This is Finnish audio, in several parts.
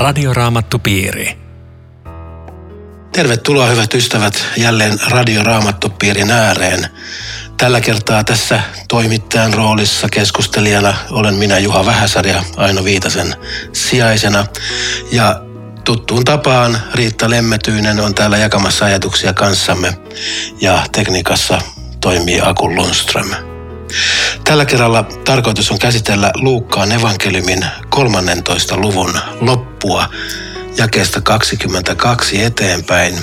Radioraamattupiiri. Tervetuloa hyvät ystävät jälleen Radioraamattupiirin ääreen. Tällä kertaa tässä toimittajan roolissa keskustelijana olen minä Juha Vähäsarja Aino Viitasen sijaisena. Ja tuttuun tapaan Riitta Lemmetyinen on täällä jakamassa ajatuksia kanssamme ja tekniikassa toimii Aku Lundström. Tällä kerralla tarkoitus on käsitellä Luukkaan evankeliumin 13. luvun loppua jakeesta 22 eteenpäin.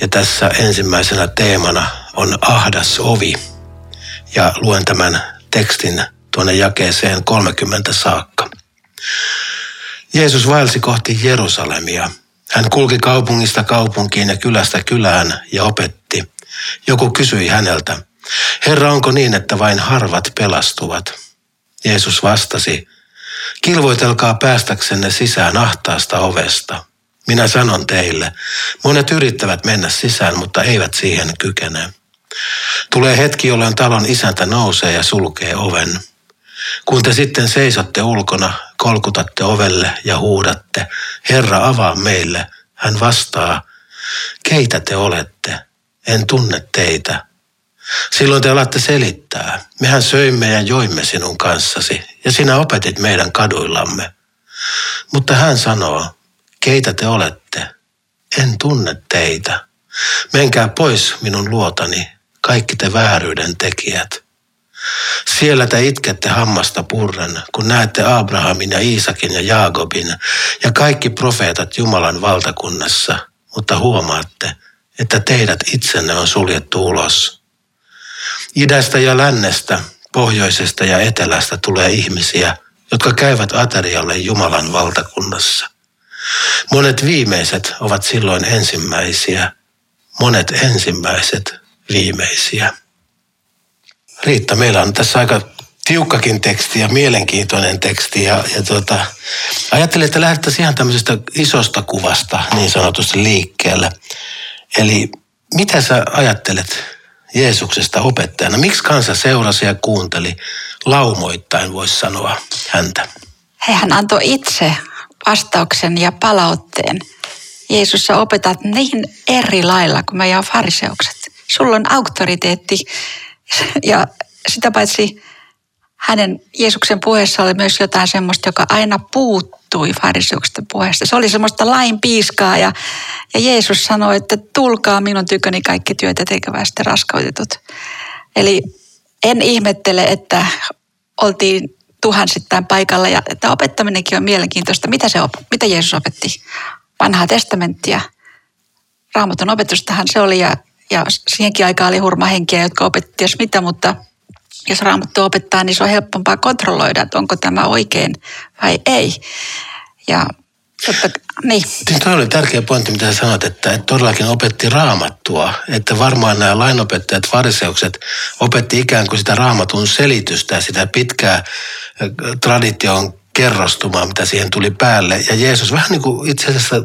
Ja tässä ensimmäisenä teemana on ahdas ovi. Ja luen tämän tekstin tuonne jakeeseen 30 saakka. Jeesus vaelsi kohti Jerusalemia. Hän kulki kaupungista kaupunkiin ja kylästä kylään ja opetti. Joku kysyi häneltä, Herra, onko niin, että vain harvat pelastuvat? Jeesus vastasi, kilvoitelkaa päästäksenne sisään ahtaasta ovesta. Minä sanon teille, monet yrittävät mennä sisään, mutta eivät siihen kykene. Tulee hetki, jolloin talon isäntä nousee ja sulkee oven. Kun te sitten seisotte ulkona, kolkutatte ovelle ja huudatte, Herra avaa meille, hän vastaa, keitä te olette? En tunne teitä. Silloin te alatte selittää. Mehän söimme ja joimme sinun kanssasi ja sinä opetit meidän kaduillamme. Mutta hän sanoo, keitä te olette? En tunne teitä. Menkää pois minun luotani, kaikki te vääryyden tekijät. Siellä te itkette hammasta purren, kun näette Abrahamin ja Iisakin ja Jaakobin ja kaikki profeetat Jumalan valtakunnassa, mutta huomaatte, että teidät itsenne on suljettu ulos. Idästä ja lännestä, pohjoisesta ja etelästä tulee ihmisiä, jotka käyvät aterialle Jumalan valtakunnassa. Monet viimeiset ovat silloin ensimmäisiä, monet ensimmäiset viimeisiä. Riitta, meillä on tässä aika tiukkakin teksti ja mielenkiintoinen teksti. Ja, ja tuota, ajattelin, että lähdettäisiin ihan tämmöisestä isosta kuvasta niin sanotusti liikkeelle. Eli mitä sä ajattelet Jeesuksesta opettajana? Miksi kansa seurasi ja kuunteli laumoittain, voisi sanoa häntä? Hän antoi itse vastauksen ja palautteen. Jeesus, sä opetat niin eri lailla kuin meidän fariseukset. Sulla on auktoriteetti ja sitä paitsi hänen Jeesuksen puheessa oli myös jotain semmoista, joka aina puuttui fariseuksesta puheesta. Se oli semmoista lain piiskaa ja, ja Jeesus sanoi, että tulkaa minun tyköni kaikki työtä tekevästi raskautetut. Eli en ihmettele, että oltiin tuhansittain paikalla ja että opettaminenkin on mielenkiintoista. Mitä, se op- mitä Jeesus opetti? Vanhaa testamenttia. Raamatun opetustahan se oli ja, ja siihenkin aikaan oli hurmahenkiä, jotka opetti jos mitä, mutta – jos raamattu opettaa, niin se on helpompaa kontrolloida, että onko tämä oikein vai ei. Ja totta, niin. Siis oli tärkeä pointti, mitä sanoit, että, että todellakin opetti raamattua. Että varmaan nämä lainopettajat, fariseukset opetti ikään kuin sitä raamatun selitystä sitä pitkää tradition kerrostumaa, mitä siihen tuli päälle. Ja Jeesus vähän niin kuin itse asiassa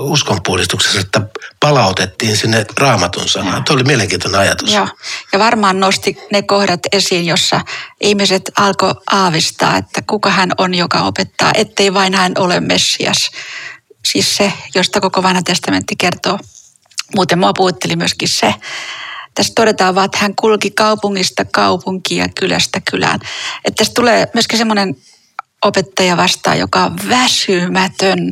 uskonpuhdistuksessa, että palautettiin sinne raamatun sanaan. Tuo oli mielenkiintoinen ajatus. Joo. Ja varmaan nosti ne kohdat esiin, jossa ihmiset alkoi aavistaa, että kuka hän on, joka opettaa, ettei vain hän ole Messias. Siis se, josta koko vanha testamentti kertoo. Muuten mua puhutteli myöskin se, tässä todetaan vaan, että hän kulki kaupungista kaupunkiin ja kylästä kylään. Että tässä tulee myöskin semmoinen opettaja vastaan, joka on väsymätön.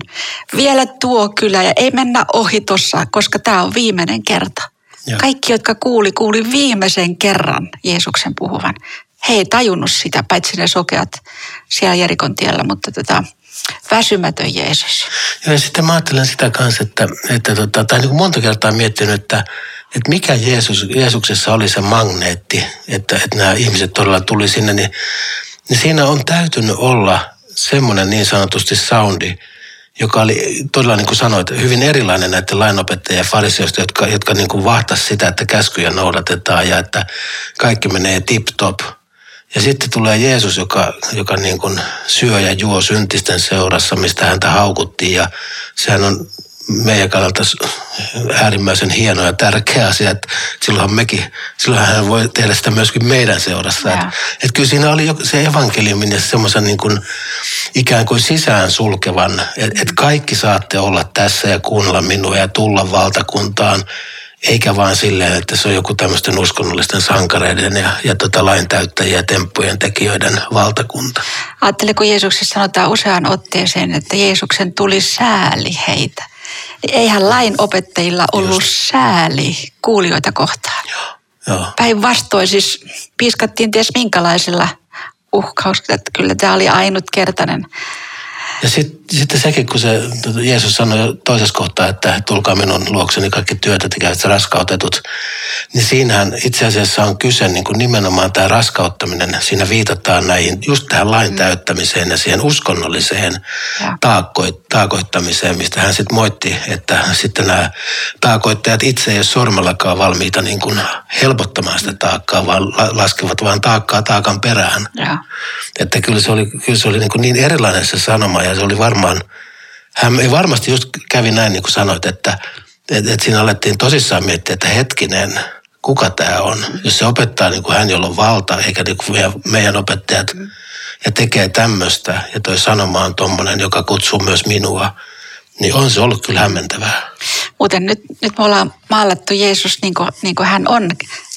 Vielä tuo kyllä ja ei mennä ohi tuossa, koska tämä on viimeinen kerta. Ja. Kaikki, jotka kuuli, kuuli viimeisen kerran Jeesuksen puhuvan. He ei tajunnut sitä, paitsi ne sokeat siellä Jerikon tiellä, mutta tota, väsymätön Jeesus. Ja sitten mä ajattelen sitä kanssa, että, että tota, tai niin kuin monta kertaa miettinyt, että, että mikä Jeesus, Jeesuksessa oli se magneetti, että, että nämä ihmiset todella tuli sinne, niin niin siinä on täytynyt olla semmoinen niin sanotusti soundi, joka oli todella niin kuin sanoit, hyvin erilainen näiden lainopettajien ja fariseoista, jotka, jotka niin kuin vahtasi sitä, että käskyjä noudatetaan ja että kaikki menee tip-top. Ja sitten tulee Jeesus, joka, joka niin kuin syö ja juo syntisten seurassa, mistä häntä haukuttiin ja sehän on meidän kannalta äärimmäisen hieno ja tärkeä asia, että silloinhan mekin, silloinhan hän voi tehdä sitä myöskin meidän seurassa. Että et kyllä siinä oli jo se evankeliumin ja semmoisen niin kuin ikään kuin sisään sulkevan, että et kaikki saatte olla tässä ja kuunnella minua ja tulla valtakuntaan eikä vaan silleen, että se on joku tämmöisten uskonnollisten sankareiden ja, ja tota lain täyttäjien ja temppujen tekijöiden valtakunta. Ajattele, kun Jeesuksessa sanotaan useaan otteeseen, että Jeesuksen tuli sääli heitä. Niin eihän lain opettajilla ollut Just. sääli kuulijoita kohtaan. Joo. Päinvastoin siis piiskattiin ties minkälaisilla uhkauksilla, että kyllä tämä oli ainutkertainen ja sitten sit sekin, kun se Jeesus sanoi toisessa kohtaa, että tulkaa minun luokseni kaikki työtä tekevät raskautetut, niin siinähän itse asiassa on kyse niin kuin nimenomaan tämä raskauttaminen. Siinä viitataan näihin, just tähän lain mm. täyttämiseen ja siihen uskonnolliseen taakko, taakoittamiseen, mistä hän sitten moitti, että sitten nämä taakoittajat itse ei ole sormellakaan valmiita niin kuin helpottamaan sitä taakkaa, vaan laskevat vain taakkaa taakan perään. Ja. Että kyllä se oli, kyllä se oli niin, kuin niin erilainen se sanoma ja se oli varmaan, hän ei varmasti just kävi näin niin kuin sanoit, että, että, että siinä alettiin tosissaan miettiä, että hetkinen, kuka tämä on. Jos se opettaa niin kuin hän, jolla on valta, eikä niin kuin meidän, meidän opettajat, ja tekee tämmöistä, ja toi sanoma on tommonen, joka kutsuu myös minua, niin on se ollut kyllä hämmentävää. Muuten nyt, nyt me ollaan maalattu Jeesus niin kuin, niin kuin hän on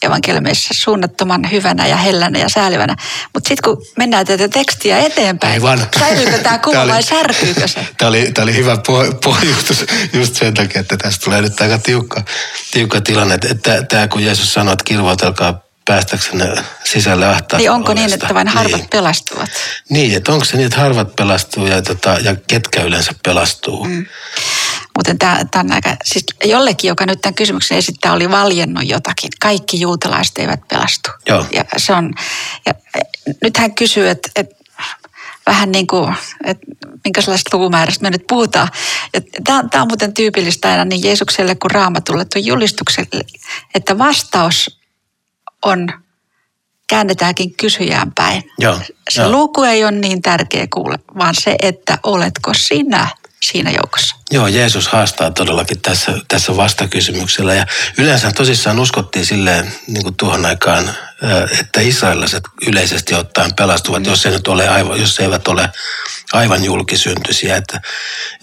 evankeliumissa suunnattoman hyvänä ja hellänä ja säälivänä. Mutta sitten kun mennään tätä tekstiä eteenpäin, Aivan. säilyykö tämä kuva vai särkyykö se? Tämä oli, tämä oli hyvä pohjustus just sen takia, että tästä tulee nyt aika tiukka, tiukka tilanne. Että tämä kun Jeesus sanoi, että kirvoitelkaa päästäksenne sisälle ahtaasta Niin onko ovesta. niin, että vain harvat niin. pelastuvat? Niin, että onko se niin, että harvat pelastuu ja, tota, ja ketkä yleensä pelastuu? Mm. Muuten tämä, tämä on aika, siis jollekin, joka nyt tämän kysymyksen esittää, oli valjennut jotakin. Kaikki juutalaiset eivät pelastu. Joo. Ja se on, ja nyt hän kysyy, että, että vähän niin kuin, että minkälaista luvumäärästä me nyt puhutaan. Tämä, tämä on muuten tyypillistä aina niin Jeesukselle kuin Raamatulle tuon julistukselle, että vastaus on, käännetäänkin kysyjään päin. Joo, se jo. luku ei ole niin tärkeä kuule, vaan se, että oletko sinä siinä joukossa. Joo, Jeesus haastaa todellakin tässä, tässä vastakysymyksellä. Ja yleensä tosissaan uskottiin silleen niin kuin tuohon aikaan, että israelilaiset yleisesti ottaen pelastuvat, mm. jos, ei nyt ole aivan, jos eivät ole aivan julkisyntyisiä. Että,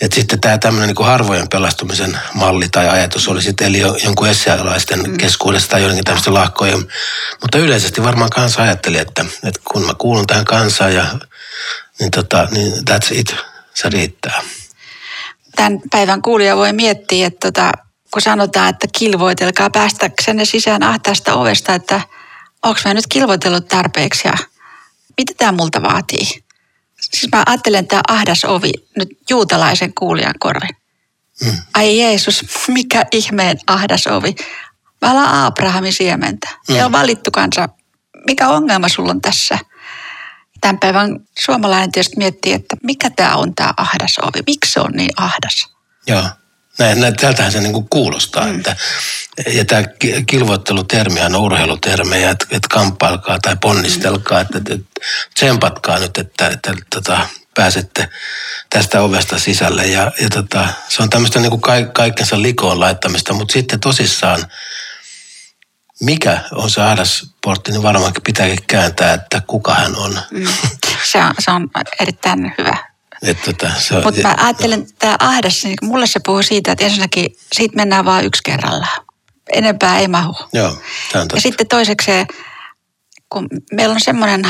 että sitten tämä tämmöinen niin kuin harvojen pelastumisen malli tai ajatus oli sitten eli jonkun essialaisten mm. keskuudesta tai joidenkin tämmöisten lahkojen. Mutta yleisesti varmaan kansa ajatteli, että, että kun mä kuulun tähän kansaan ja niin, tota, niin that's it, se riittää tämän päivän kuulija voi miettiä, että tota, kun sanotaan, että kilvoitelkaa päästäksenne sisään ahtaasta ovesta, että onko mä nyt kilvoitellut tarpeeksi ja mitä tämä multa vaatii? Siis mä ajattelen tämä ahdas ovi nyt juutalaisen kuulijan korvin. Mm. Ai Jeesus, mikä ihmeen ahdas ovi. Mä ollaan Abrahamin siementä. Mm. Me on valittu kansa. Mikä ongelma sulla on tässä? Tämän päivän suomalainen tietysti miettii, että mikä tämä on tämä ahdas ovi, miksi se on niin ahdas? Joo, näin, näin tältähän se niin kuin kuulostaa. Mm. Että, ja tämä kilvoittelutermihän on urheilutermejä, että, että kamppailkaa tai ponnistelkaa, että, että, että tsempatkaa nyt, että, että, että, että pääsette tästä ovesta sisälle. Ja, ja tota, se on tämmöistä niin kuin kaikkensa likoon laittamista, mutta sitten tosissaan mikä on se ahdasportti, niin varmaankin pitääkin kääntää, että kuka hän on. Mm. Se, on se on erittäin hyvä. Tota, Mutta mä ajattelen, että tämä ahdas, niin mulle se puhuu siitä, että ensinnäkin siitä mennään vain yksi kerrallaan. Enempää ei mahu. Joo, tämä on Ja sitten toisekseen, kun meillä on semmoinen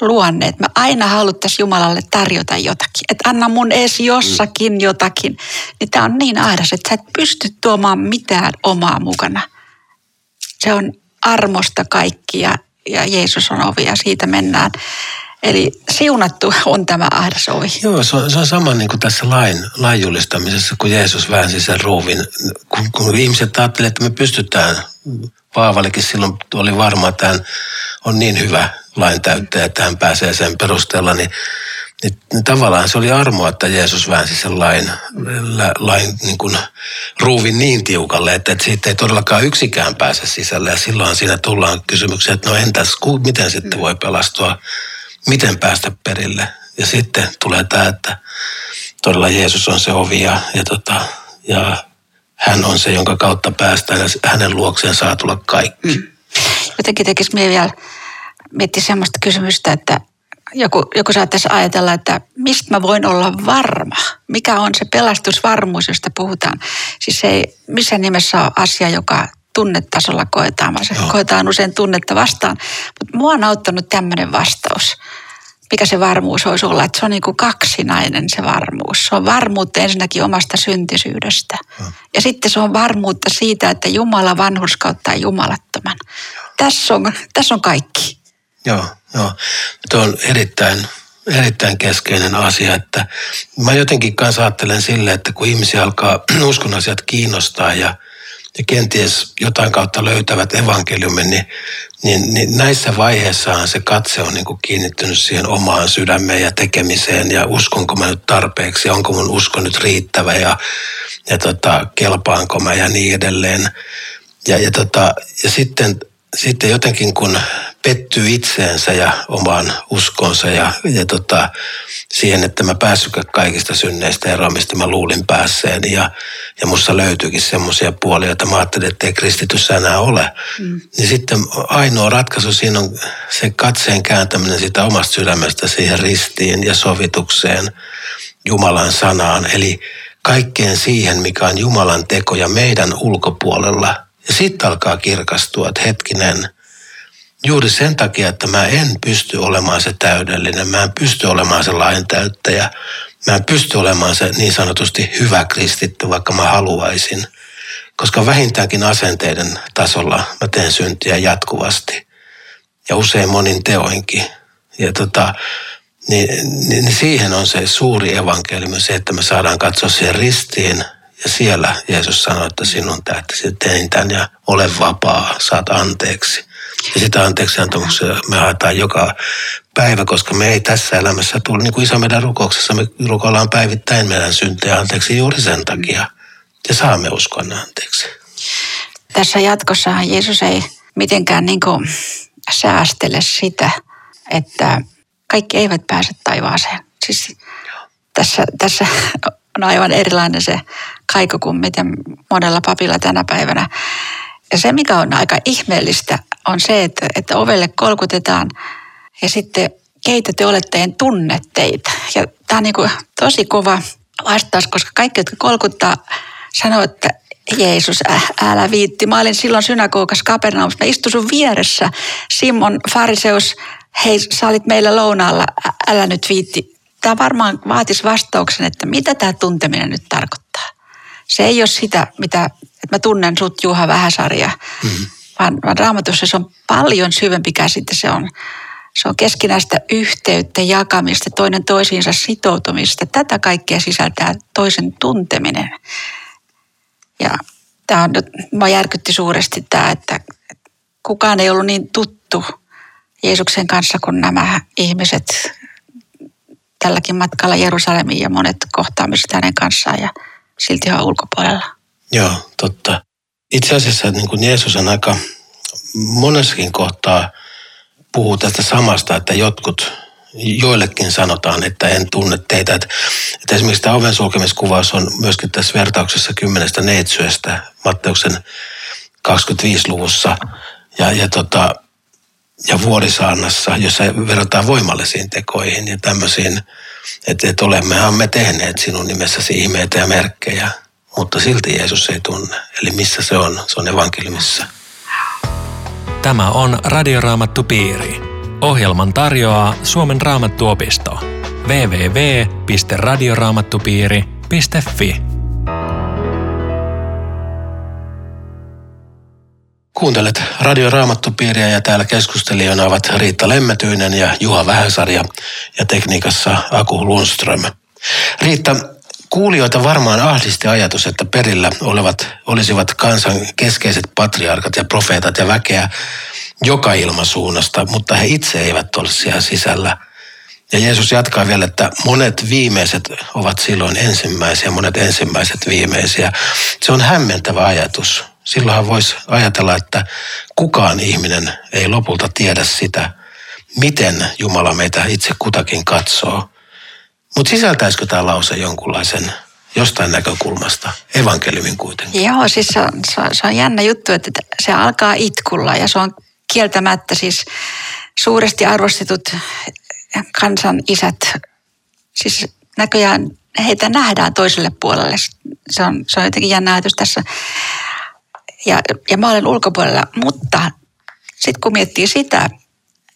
luonne, että me aina haluttaisiin Jumalalle tarjota jotakin. Että anna mun ees jossakin mm. jotakin. Niin tämä on niin ahdas, että sä et pysty tuomaan mitään omaa mukana se on armosta kaikki ja, ja Jeesus on ovi ja siitä mennään. Eli siunattu on tämä ahdas ovi. Joo, se on, se on sama niin kuin tässä lain, lain julistamisessa, kun Jeesus väänsi sen ruuvin. Kun, kun ihmiset ajattelivat, että me pystytään, Paavallekin silloin oli varma, että hän on niin hyvä lain täyttäjä, että hän pääsee sen perusteella, niin niin, tavallaan se oli armoa, että Jeesus väänsi sen lain, lain niin kuin ruuvin niin tiukalle, että, että siitä ei todellakaan yksikään pääse sisälle. Ja silloin siinä tullaan kysymykseen, että no entäs, miten sitten voi pelastua, miten päästä perille. Ja sitten tulee tämä, että todella Jeesus on se ovi ja, ja, tota, ja hän on se, jonka kautta päästään ja hänen luokseen saa tulla kaikki. Mm. Jotenkin tekisi vielä miettiä sellaista kysymystä, että joku, joku saattaisi ajatella, että mistä mä voin olla varma? Mikä on se pelastusvarmuus, josta puhutaan? Siis ei missään nimessä ole asia, joka tunnetasolla koetaan, vaan se Joo. koetaan usein tunnetta vastaan. Mutta mua on auttanut tämmöinen vastaus. Mikä se varmuus olisi olla? Että se on niin kuin kaksinainen se varmuus. Se on varmuutta ensinnäkin omasta syntisyydestä. Hmm. Ja sitten se on varmuutta siitä, että Jumala vanhurskauttaa jumalattoman. Tässä on, tässä on kaikki. Joo, joo. Tuo on erittäin, erittäin keskeinen asia, että mä jotenkin kanssa ajattelen sille, että kun ihmisiä alkaa uskon asiat kiinnostaa ja, ja kenties jotain kautta löytävät evankeliumin, niin, niin, niin näissä vaiheissaan se katse on niin kuin kiinnittynyt siihen omaan sydämeen ja tekemiseen ja uskonko mä nyt tarpeeksi, onko mun usko nyt riittävä ja, ja tota, kelpaanko mä ja niin edelleen. Ja, ja, tota, ja sitten sitten jotenkin kun pettyy itseensä ja omaan uskonsa ja, ja tota, siihen, että mä päässytkään kaikista synneistä eroon, mistä mä luulin päässeen. Ja, ja musta löytyykin semmoisia puolia, että mä ajattelin, että ei kristityssä enää ole. Mm. Niin sitten ainoa ratkaisu siinä on se katseen kääntäminen sitä omasta sydämestä siihen ristiin ja sovitukseen Jumalan sanaan. Eli kaikkeen siihen, mikä on Jumalan teko ja meidän ulkopuolella – ja sitten alkaa kirkastua, että hetkinen, juuri sen takia, että mä en pysty olemaan se täydellinen, mä en pysty olemaan se lain täyttäjä, mä en pysty olemaan se niin sanotusti hyvä kristitty, vaikka mä haluaisin. Koska vähintäänkin asenteiden tasolla mä teen syntiä jatkuvasti ja usein monin teoinkin. Ja tota, niin, niin, siihen on se suuri evankeliumi, se, että me saadaan katsoa siihen ristiin ja siellä Jeesus sanoi, että sinun tähtesi tein tämän ja ole vapaa, saat anteeksi. Ja sitä anteeksi antamuksia me haetaan joka päivä, koska me ei tässä elämässä tule, niin kuin isä meidän rukouksessa, me rukoillaan päivittäin meidän syntejä anteeksi juuri sen takia. Ja saamme uskoa ne anteeksi. Tässä jatkossa Jeesus ei mitenkään niin kuin säästele sitä, että kaikki eivät pääse taivaaseen. Siis tässä, tässä on aivan erilainen se kaiko kuin miten monella papilla tänä päivänä. Ja se, mikä on aika ihmeellistä, on se, että, että ovelle kolkutetaan ja sitten keitä te olette, en tunne teitä. Ja tämä on niin kuin tosi kova vastaus, koska kaikki, jotka kolkuttaa, sanoo, että Jeesus, äh, älä viitti. Mä olin silloin synagogassa Kapernaumissa. Mä istuin sun vieressä. Simon fariseus, hei, sä olit meillä lounaalla, älä nyt viitti tämä varmaan vaatisi vastauksen, että mitä tämä tunteminen nyt tarkoittaa. Se ei ole sitä, mitä, että mä tunnen sut Juha Vähäsarja, mm-hmm. Vaan, vaan raamatussa se on paljon syvempi käsite. Se on, se on keskinäistä yhteyttä, jakamista, toinen toisiinsa sitoutumista. Tätä kaikkea sisältää toisen tunteminen. Ja tämä on, mä järkytti suuresti tämä, että kukaan ei ollut niin tuttu Jeesuksen kanssa kuin nämä ihmiset tälläkin matkalla Jerusalemiin ja monet kohtaamiset hänen kanssaan ja silti ihan ulkopuolella. Joo, totta. Itse asiassa niin kuin Jeesus on aika monessakin kohtaa puhuu tästä samasta, että jotkut, joillekin sanotaan, että en tunne teitä. Että, että esimerkiksi tämä oven sulkemiskuvaus on myöskin tässä vertauksessa kymmenestä neitsyöstä Matteuksen 25-luvussa. Ja, ja tota, ja vuorisaannassa, jossa verrataan voimallisiin tekoihin ja tämmöisiin, että, että olemmehan me tehneet sinun nimessäsi ihmeitä ja merkkejä, mutta silti Jeesus ei tunne. Eli missä se on? Se on evankeliumissa. Tämä on Radioraamattu Piiri. Ohjelman tarjoaa Suomen Raamattuopisto. www.radioraamattupiiri.fi Kuuntelet Radio Raamattupiiriä ja täällä keskustelijoina ovat Riitta Lemmetyinen ja Juha Vähäsarja ja tekniikassa Aku Lundström. Riitta, kuulijoita varmaan ahdisti ajatus, että perillä olevat olisivat kansan keskeiset patriarkat ja profeetat ja väkeä joka ilmasuunnasta, mutta he itse eivät ole siellä sisällä. Ja Jeesus jatkaa vielä, että monet viimeiset ovat silloin ensimmäisiä, monet ensimmäiset viimeisiä. Se on hämmentävä ajatus silloinhan voisi ajatella, että kukaan ihminen ei lopulta tiedä sitä, miten Jumala meitä itse kutakin katsoo. Mutta sisältäisikö tämä lause jonkunlaisen jostain näkökulmasta, evankeliumin kuitenkin. Joo, siis se on, se, on, se on jännä juttu, että se alkaa itkulla ja se on kieltämättä siis suuresti arvostetut kansan isät. Siis näköjään heitä nähdään toiselle puolelle. Se on, se on jotenkin jännä ajatus tässä. Ja, ja mä olen ulkopuolella, mutta sitten kun miettii sitä,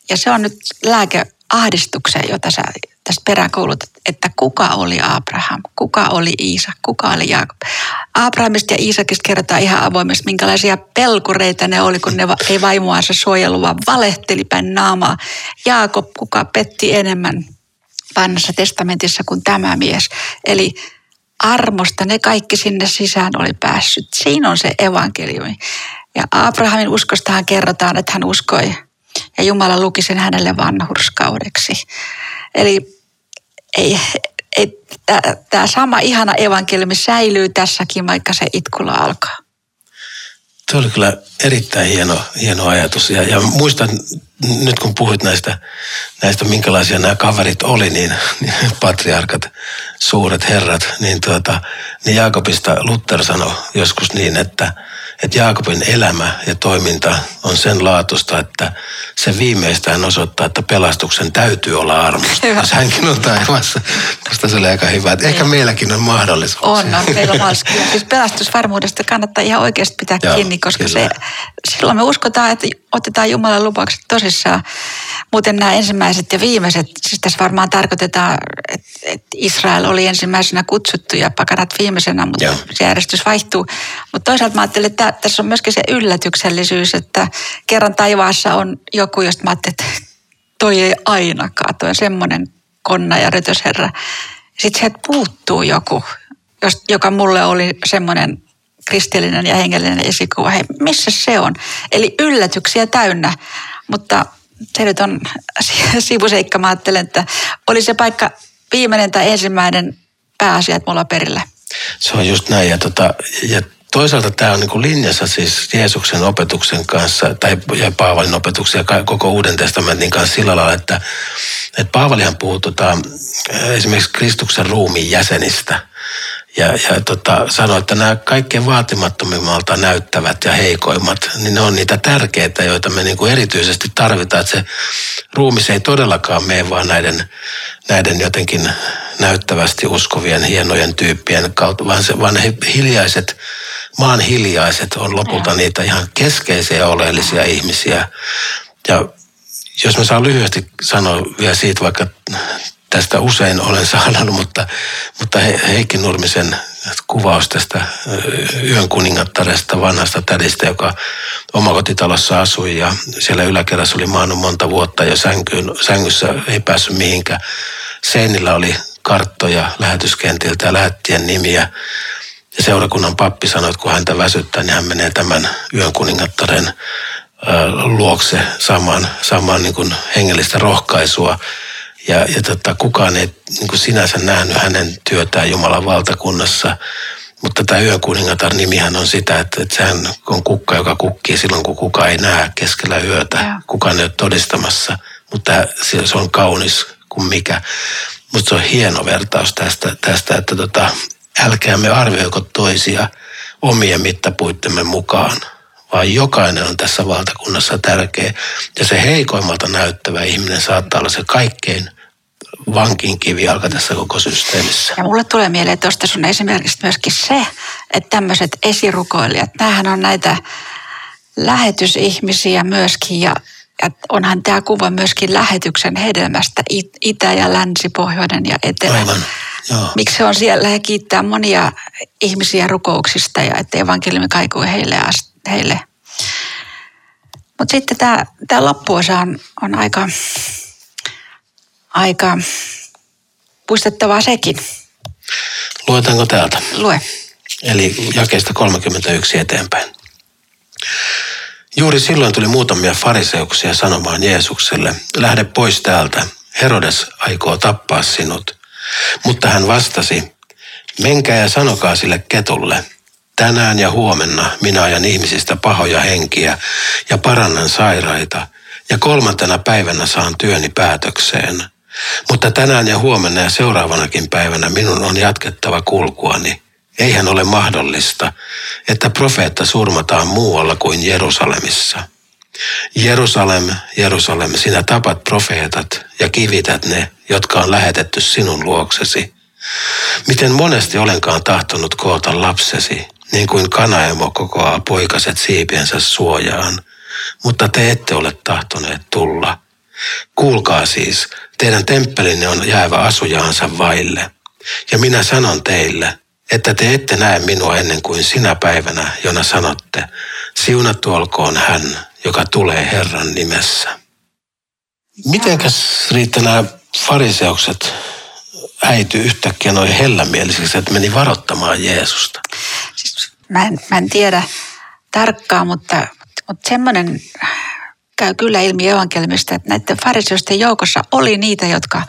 ja se on nyt lääke ahdistukseen, jota sä tästä peräänkuulutat, että kuka oli Abraham, kuka oli Iisak, kuka oli Jaakob. Abrahamista ja Iisakista kerrotaan ihan avoimesti, minkälaisia pelkureita ne oli, kun ne ei vaimoansa suojellut, vaan valehteli päin naamaa. Jaakob, kuka petti enemmän vanhassa testamentissa kuin tämä mies. Eli armosta ne kaikki sinne sisään oli päässyt. Siinä on se evankeliumi. Ja Abrahamin uskostahan kerrotaan, että hän uskoi ja Jumala luki sen hänelle vanhurskaudeksi. Eli ei, ei, tämä sama ihana evankeliumi säilyy tässäkin, vaikka se itkulla alkaa. Tuo oli kyllä erittäin hieno, hieno ajatus. Ja, ja muistan nyt kun puhuit näistä, näistä minkälaisia nämä kaverit oli, niin, niin patriarkat, suuret herrat, niin, tuota, niin Jaakobista Luther sanoi joskus niin, että – että Jaakobin elämä ja toiminta on sen laatusta, että se viimeistään osoittaa, että pelastuksen täytyy olla armosta. Jos hänkin on taivassa, musta se oli aika hyvä. Että ehkä meilläkin on mahdollisuus. On, on meillä on mahdollisuus. Siis pelastusvarmuudesta kannattaa ihan oikeasti pitää Joo, kiinni, koska se, silloin me uskotaan, että otetaan Jumalan lupaukset tosissaan. Muuten nämä ensimmäiset ja viimeiset, siis tässä varmaan tarkoitetaan, että, että Israel oli ensimmäisenä kutsuttu ja pakanat viimeisenä, mutta Joo. se järjestys vaihtuu. Mutta toisaalta mä ajattelin, että tässä on myöskin se yllätyksellisyys, että kerran taivaassa on joku, josta mä ajattelin, että toi ei ainakaan, toi on semmoinen konna ja rötösherra. Sitten sieltä puuttuu joku, joka mulle oli semmoinen kristillinen ja hengellinen esikuva. Hei, missä se on? Eli yllätyksiä täynnä, mutta se nyt on sivuseikka. Mä ajattelen, että oli se paikka viimeinen tai ensimmäinen pääasiat mulla perillä. Se on just näin. Ja, tota, ja toisaalta tämä on niin linjassa siis Jeesuksen opetuksen kanssa, tai ja Paavalin opetuksen ja koko Uuden testamentin kanssa sillä lailla, että, että Paavalihan puhuu tota, esimerkiksi Kristuksen ruumiin jäsenistä – ja, ja tota, sanoi, että nämä kaikkein vaatimattomimmalta näyttävät ja heikoimmat, niin ne on niitä tärkeitä, joita me niin kuin erityisesti tarvitaan. Että se ruumis ei todellakaan mene vaan näiden, näiden jotenkin näyttävästi uskovien hienojen tyyppien kautta, vaan, se, vaan ne hiljaiset, maan hiljaiset on lopulta niitä ihan keskeisiä oleellisia ihmisiä. Ja jos mä saan lyhyesti sanoa vielä siitä, vaikka tästä usein olen saanut, mutta, mutta Heikki Nurmisen kuvaus tästä yön kuningattaresta, vanhasta tädistä, joka omakotitalossa asui ja siellä yläkerrassa oli maannut monta vuotta ja sänkyyn, sängyssä ei päässyt mihinkään. Seinillä oli karttoja lähetyskentiltä ja lähettien nimiä. Ja seurakunnan pappi sanoi, että kun häntä väsyttää, niin hän menee tämän yön kuningattaren luokse saamaan, saamaan niin kuin hengellistä rohkaisua. Ja, ja tota, kukaan ei niin kuin sinänsä nähnyt hänen työtään Jumalan valtakunnassa. Mutta tämä yökuningatar nimihän on sitä, että, että sehän on kukka, joka kukkii silloin, kun kuka ei näe keskellä yötä. Ja. Kukaan ei ole todistamassa, mutta se on kaunis kuin mikä. Mutta se on hieno vertaus tästä, tästä että tota, älkäämme arvioiko toisia omien mittapuittemme mukaan – vaan jokainen on tässä valtakunnassa tärkeä. Ja se heikoimmalta näyttävä ihminen saattaa olla se kaikkein vankin kivijalka tässä koko systeemissä. Ja mulle tulee mieleen tuosta sun esimerkiksi myöskin se, että tämmöiset esirukoilijat, tämähän on näitä lähetysihmisiä myöskin ja, ja onhan tämä kuva myöskin lähetyksen hedelmästä, itä ja länsi, pohjoinen ja etelä. Aivan. Joo. Miksi se on siellä? He kiittää monia ihmisiä rukouksista ja että evankeliumi kaikuu heille, heille. Mutta sitten tämä, tämä loppuosa on, on aika aika puistettavaa sekin. Luetaanko täältä? Lue. Eli jakeesta 31 eteenpäin. Juuri silloin tuli muutamia fariseuksia sanomaan Jeesukselle, lähde pois täältä, Herodes aikoo tappaa sinut. Mutta hän vastasi, menkää ja sanokaa sille ketulle, tänään ja huomenna minä ajan ihmisistä pahoja henkiä ja parannan sairaita, ja kolmantena päivänä saan työni päätökseen – Mutta tänään ja huomenna ja seuraavanakin päivänä minun on jatkettava kulkuani. Eihän ole mahdollista, että profeetta surmataan muualla kuin Jerusalemissa. Jerusalem, Jerusalem, sinä tapat profeetat ja kivität ne, jotka on lähetetty sinun luoksesi. Miten monesti olenkaan tahtonut koota lapsesi, niin kuin kanaemo kokoaa poikaset siipiensä suojaan, mutta te ette ole tahtoneet tulla. Kuulkaa siis, teidän temppelinne on jäävä asujaansa vaille. Ja minä sanon teille, että te ette näe minua ennen kuin sinä päivänä, jona sanotte, siunattu olkoon hän, joka tulee Herran nimessä. Mitenkäs Riitta nämä fariseukset äity yhtäkkiä noin hellämielisiksi, että meni varoittamaan Jeesusta? Siis mä, en, mä en tiedä tarkkaan, mutta, mutta semmoinen käy kyllä ilmi evankeliumista, että näiden fariseusten joukossa oli niitä, jotka,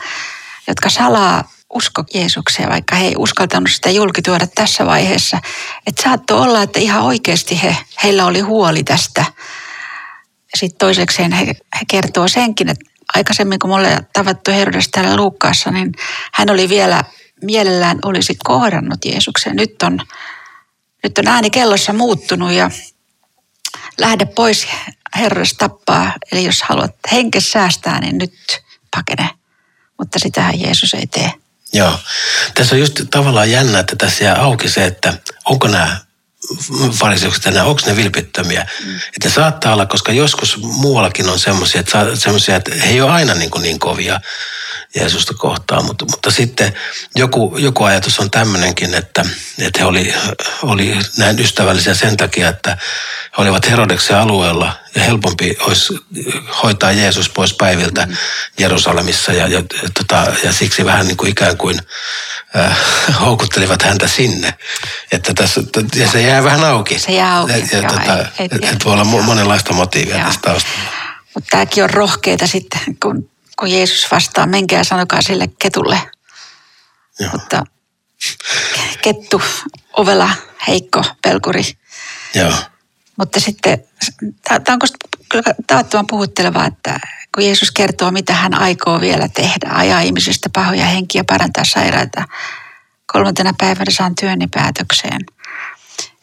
jotka salaa usko Jeesukseen, vaikka he ei uskaltanut sitä julkituoda tässä vaiheessa. Että saattoi olla, että ihan oikeasti he, heillä oli huoli tästä. Sitten toisekseen he, he kertoo senkin, että aikaisemmin kun mulle tavattu Herodes täällä Luukkaassa, niin hän oli vielä mielellään olisi kohdannut Jeesuksen. Nyt on, nyt on ääni kellossa muuttunut ja lähde pois, Herodes tappaa. Eli jos haluat henke säästää, niin nyt pakene. Mutta sitähän Jeesus ei tee. Joo. Tässä on just tavallaan jännä, että tässä jää auki se, että onko nämä fariseukset enää, onko ne vilpittömiä. Mm. Että saattaa olla, koska joskus muuallakin on semmoisia, että, semmoisia, että he ei ole aina niin, kuin niin kovia Jeesusta kohtaan, mutta, mutta sitten joku, joku ajatus on tämmöinenkin, että, että he oli, oli näin ystävällisiä sen takia, että he olivat Herodeksen alueella helpompi olisi hoitaa Jeesus pois päiviltä mm. Jerusalemissa ja, ja, tota, ja siksi vähän niin kuin ikään kuin äh, houkuttelivat häntä sinne. Että tässä, ja se jää vähän auki. Se jää auki, ja, ja, tota, et, et, et voi olla joo. monenlaista motiivia joo. tästä taustalla. Mutta tämäkin on rohkeita sitten, kun, kun Jeesus vastaa, menkää sanokaa sille ketulle. Joo. Mutta kettu, ovela, heikko, pelkuri. Joo. Mutta sitten, tämä on kyllä tavattoman puhuttelevaa, että kun Jeesus kertoo, mitä hän aikoo vielä tehdä, ajaa ihmisistä pahoja henkiä, parantaa sairaita, kolmantena päivänä saan työni päätökseen.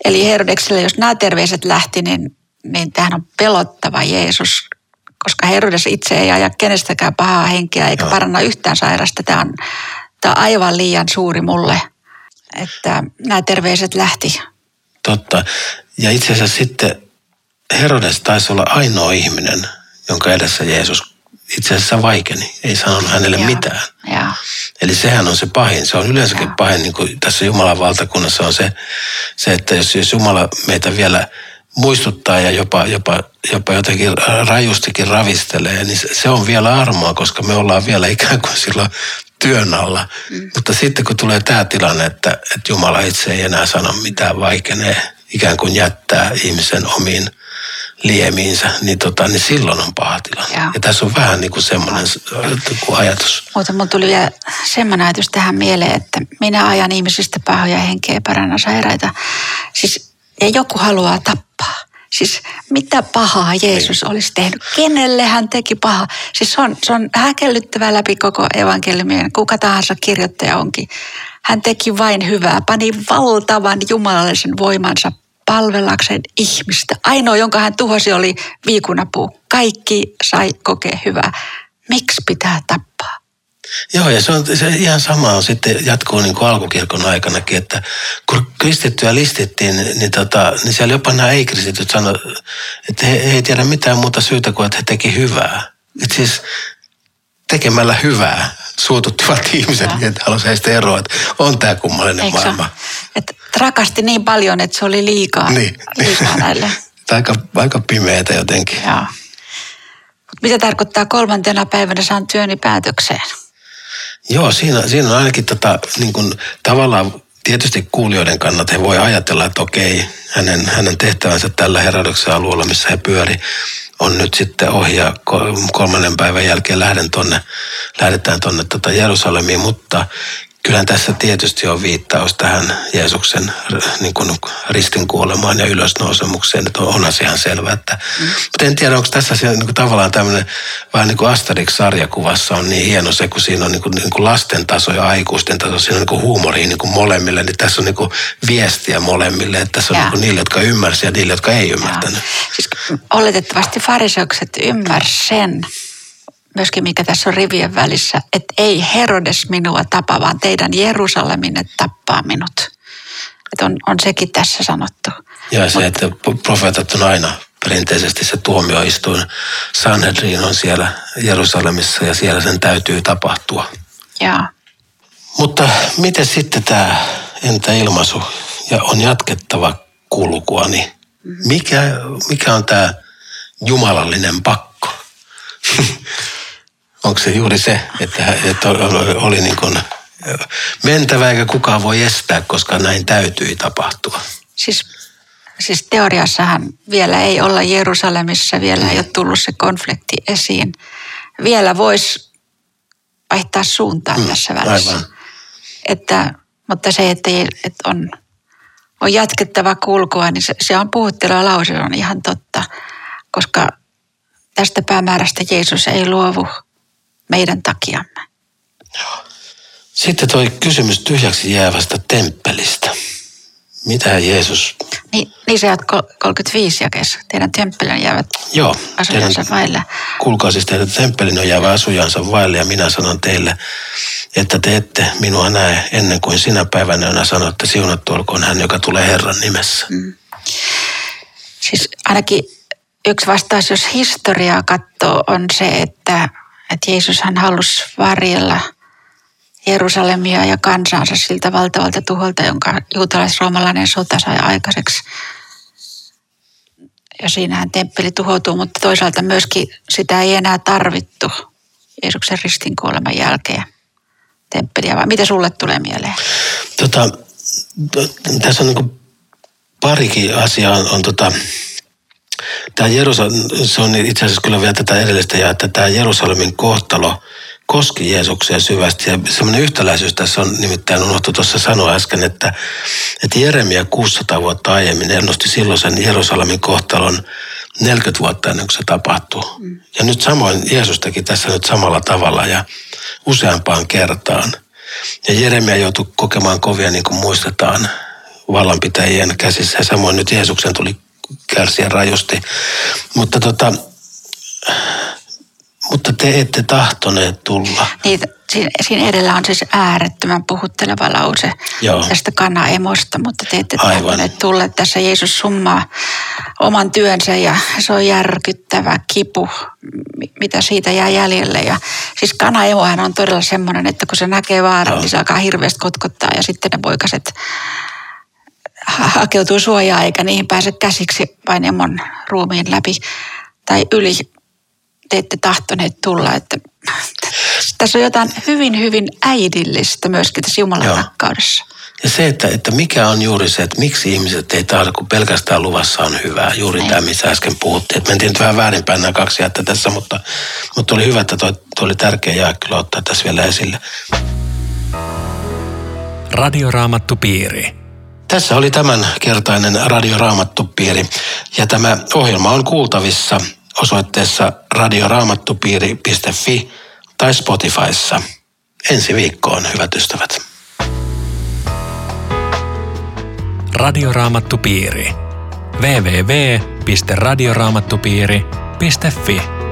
Eli Herodekselle, jos nämä terveiset lähti, niin, niin tähän on pelottava Jeesus, koska Herodes itse ei aja kenestäkään pahaa henkeä eikä paranna yhtään sairasta. Tämä on, tämä on aivan liian suuri mulle, että nämä terveiset lähti. Totta. Ja itse asiassa sitten Herodes taisi olla ainoa ihminen, jonka edessä Jeesus itse asiassa vaikeni. Ei sanonut hänelle ja, mitään. Ja. Eli sehän on se pahin. Se on yleensäkin ja. pahin, niin kuin tässä Jumalan valtakunnassa on se, se että jos, jos Jumala meitä vielä muistuttaa ja jopa, jopa, jopa jotenkin rajustikin ravistelee, niin se, se on vielä armoa, koska me ollaan vielä ikään kuin silloin työn alla. Mm. Mutta sitten kun tulee tämä tilanne, että, että Jumala itse ei enää sano mitään, vaikenee, ikään kuin jättää ihmisen omiin liemiinsä, niin, tota, niin silloin on paha tilanne. Ja. ja tässä on vähän niin kuin semmoinen kuin ajatus. Mutta mulla tuli vielä semmoinen ajatus tähän mieleen, että minä ajan ihmisistä pahoja henkeä paranna sairaita. Siis, ja joku haluaa tappaa. Siis mitä pahaa Jeesus Ei. olisi tehnyt? Kenelle hän teki pahaa? Siis se on, se on häkellyttävää läpi koko evankeliumien, kuka tahansa kirjoittaja onkin. Hän teki vain hyvää, pani valtavan jumalallisen voimansa palvellakseen ihmistä. Ainoa, jonka hän tuhosi, oli viikunapuu. Kaikki sai kokea hyvää. Miksi pitää tappaa? Joo, ja se on se ihan sama on sitten jatkuu niin kuin alkukirkon aikanakin, että kun kristittyä listittiin, niin, tota, niin siellä jopa nämä ei-kristityt sanoivat, että he, he ei tiedä mitään muuta syytä kuin, että he teki hyvää. Että siis tekemällä hyvää suututtivat ihmiset, ja. että halusi heistä eroa, että on tämä kummallinen Eikö maailma. Että rakasti niin paljon, että se oli liikaa, niin. liikaa näille. aika, aika pimeätä jotenkin. Joo. Mitä tarkoittaa kolmantena päivänä saan työni päätökseen? Joo, siinä, siinä on ainakin tota, niin kuin, tavallaan tietysti kuulijoiden kannalta he voi ajatella, että okei, hänen, hänen tehtävänsä tällä Herodoksen alueella, missä he pyöri, on nyt sitten ohi ja kolmannen päivän jälkeen lähden tonne, lähdetään tuonne tota Jerusalemiin, mutta kyllähän tässä tietysti on viittaus tähän Jeesuksen niin kuin ristin kuolemaan ja ylösnousemukseen, että on asia ihan selvä. Että, mm. Mutta en tiedä, onko tässä se, niin kuin tavallaan tämmöinen, vähän niin kuin Asterix-sarjakuvassa on niin hieno se, kun siinä on niin kuin, niin kuin lasten taso ja aikuisten taso, siinä on niin kuin huumoria niin kuin molemmille, niin tässä on niin kuin viestiä molemmille, että tässä on niin kuin niille, jotka ymmärsivät ja niille, jotka ei ymmärtänyt. Siis oletettavasti fariseukset ymmärsivät sen, myöskin mikä tässä on rivien välissä, että ei Herodes minua tapa, vaan teidän Jerusaleminen tappaa minut. Että on, on sekin tässä sanottu. Ja se, Mut, että profeetat on aina perinteisesti se tuomioistuin. Sanhedrin on siellä Jerusalemissa ja siellä sen täytyy tapahtua. Jaa. Mutta miten sitten tämä entä ilmaisu ja on jatkettava kulkua, niin mikä, mikä on tämä jumalallinen pakko? onko se juuri se, että, että oli niin kuin mentävä eikä kukaan voi estää, koska näin täytyi tapahtua? Siis, siis teoriassahan vielä ei olla Jerusalemissa, vielä ei ole tullut se konflikti esiin. Vielä voisi vaihtaa suuntaan mm, tässä välissä. Aivan. Että, mutta se, että, että on, on jatkettava kulkua, niin se, se on puhuttelua lause, on ihan totta. Koska tästä päämäärästä Jeesus ei luovu meidän takiamme. Sitten toi kysymys tyhjäksi jäävästä temppelistä. Mitä Jeesus... Niin, niin se 35 jakeessa. Teidän temppelin jäävät Joo, asujansa teidän, vaille. Kuulkaa siis teidän temppelin on jäävä asujansa vaille ja minä sanon teille, että te ette minua näe ennen kuin sinä päivänä, jona sanotte, siunattu olkoon hän, joka tulee Herran nimessä. Mm. Siis ainakin yksi vastaus, jos historiaa katsoo, on se, että että Jeesus hän halusi varjella Jerusalemia ja kansansa siltä valtavalta tuholta, jonka juutalais-roomalainen sota sai aikaiseksi. Ja siinähän temppeli tuhoutuu, mutta toisaalta myöskin sitä ei enää tarvittu Jeesuksen ristin kuoleman jälkeen temppeliä. Vai mitä sulle tulee mieleen? Tota, tässä on niin parikin asiaa. On, on tota, Tämä Jerusal- se on itse asiassa kyllä vielä tätä edellistä ja että tämä Jerusalemin kohtalo koski Jeesuksia syvästi. Ja semmoinen yhtäläisyys tässä on nimittäin unohtu tuossa sanoa äsken, että, että Jeremia 600 vuotta aiemmin ennusti silloisen Jerusalemin kohtalon 40 vuotta ennen kuin se tapahtuu. Mm. Ja nyt samoin Jeesus teki tässä nyt samalla tavalla ja useampaan kertaan. Ja Jeremia joutui kokemaan kovia, niin kuin muistetaan, vallanpitäjien käsissä. Ja samoin nyt Jeesuksen tuli kärsiä rajusti. Mutta, tota, mutta te ette tahtoneet tulla. Niin, siinä edellä on siis äärettömän puhutteleva lause Joo. tästä kanaemosta, mutta te ette Aivan. tahtoneet tulla. Tässä Jeesus summaa oman työnsä ja se on järkyttävä kipu, mitä siitä jää jäljelle. Ja siis kanaemohan on todella semmoinen, että kun se näkee vaaran, Joo. niin se alkaa hirveästi kotkottaa ja sitten ne poikaset hakeutuu suojaa eikä niihin pääse käsiksi vain emon ruumiin läpi tai yli. Te ette tahtoneet tulla, että tässä on jotain hyvin, hyvin äidillistä myöskin tässä Jumalan Joo. rakkaudessa. Ja se, että, että mikä on juuri se, että miksi ihmiset ei tahdo, kun pelkästään luvassa on hyvää. Juuri ei. tämä, missä äsken puhuttiin. Että mentiin nyt vähän väärinpäin nämä kaksi jättä tässä, mutta, mutta oli hyvä, että toi, toi oli tärkeä jää kyllä ottaa tässä vielä esille. Radioraamattu piiri. Tässä oli tämän kertainen radioraamattupiiri ja tämä ohjelma on kuultavissa osoitteessa radioraamattupiiri.fi tai Spotifyssa. Ensi viikkoon, hyvät ystävät. Radioraamattupiiri. www.radioraamattupiiri.fi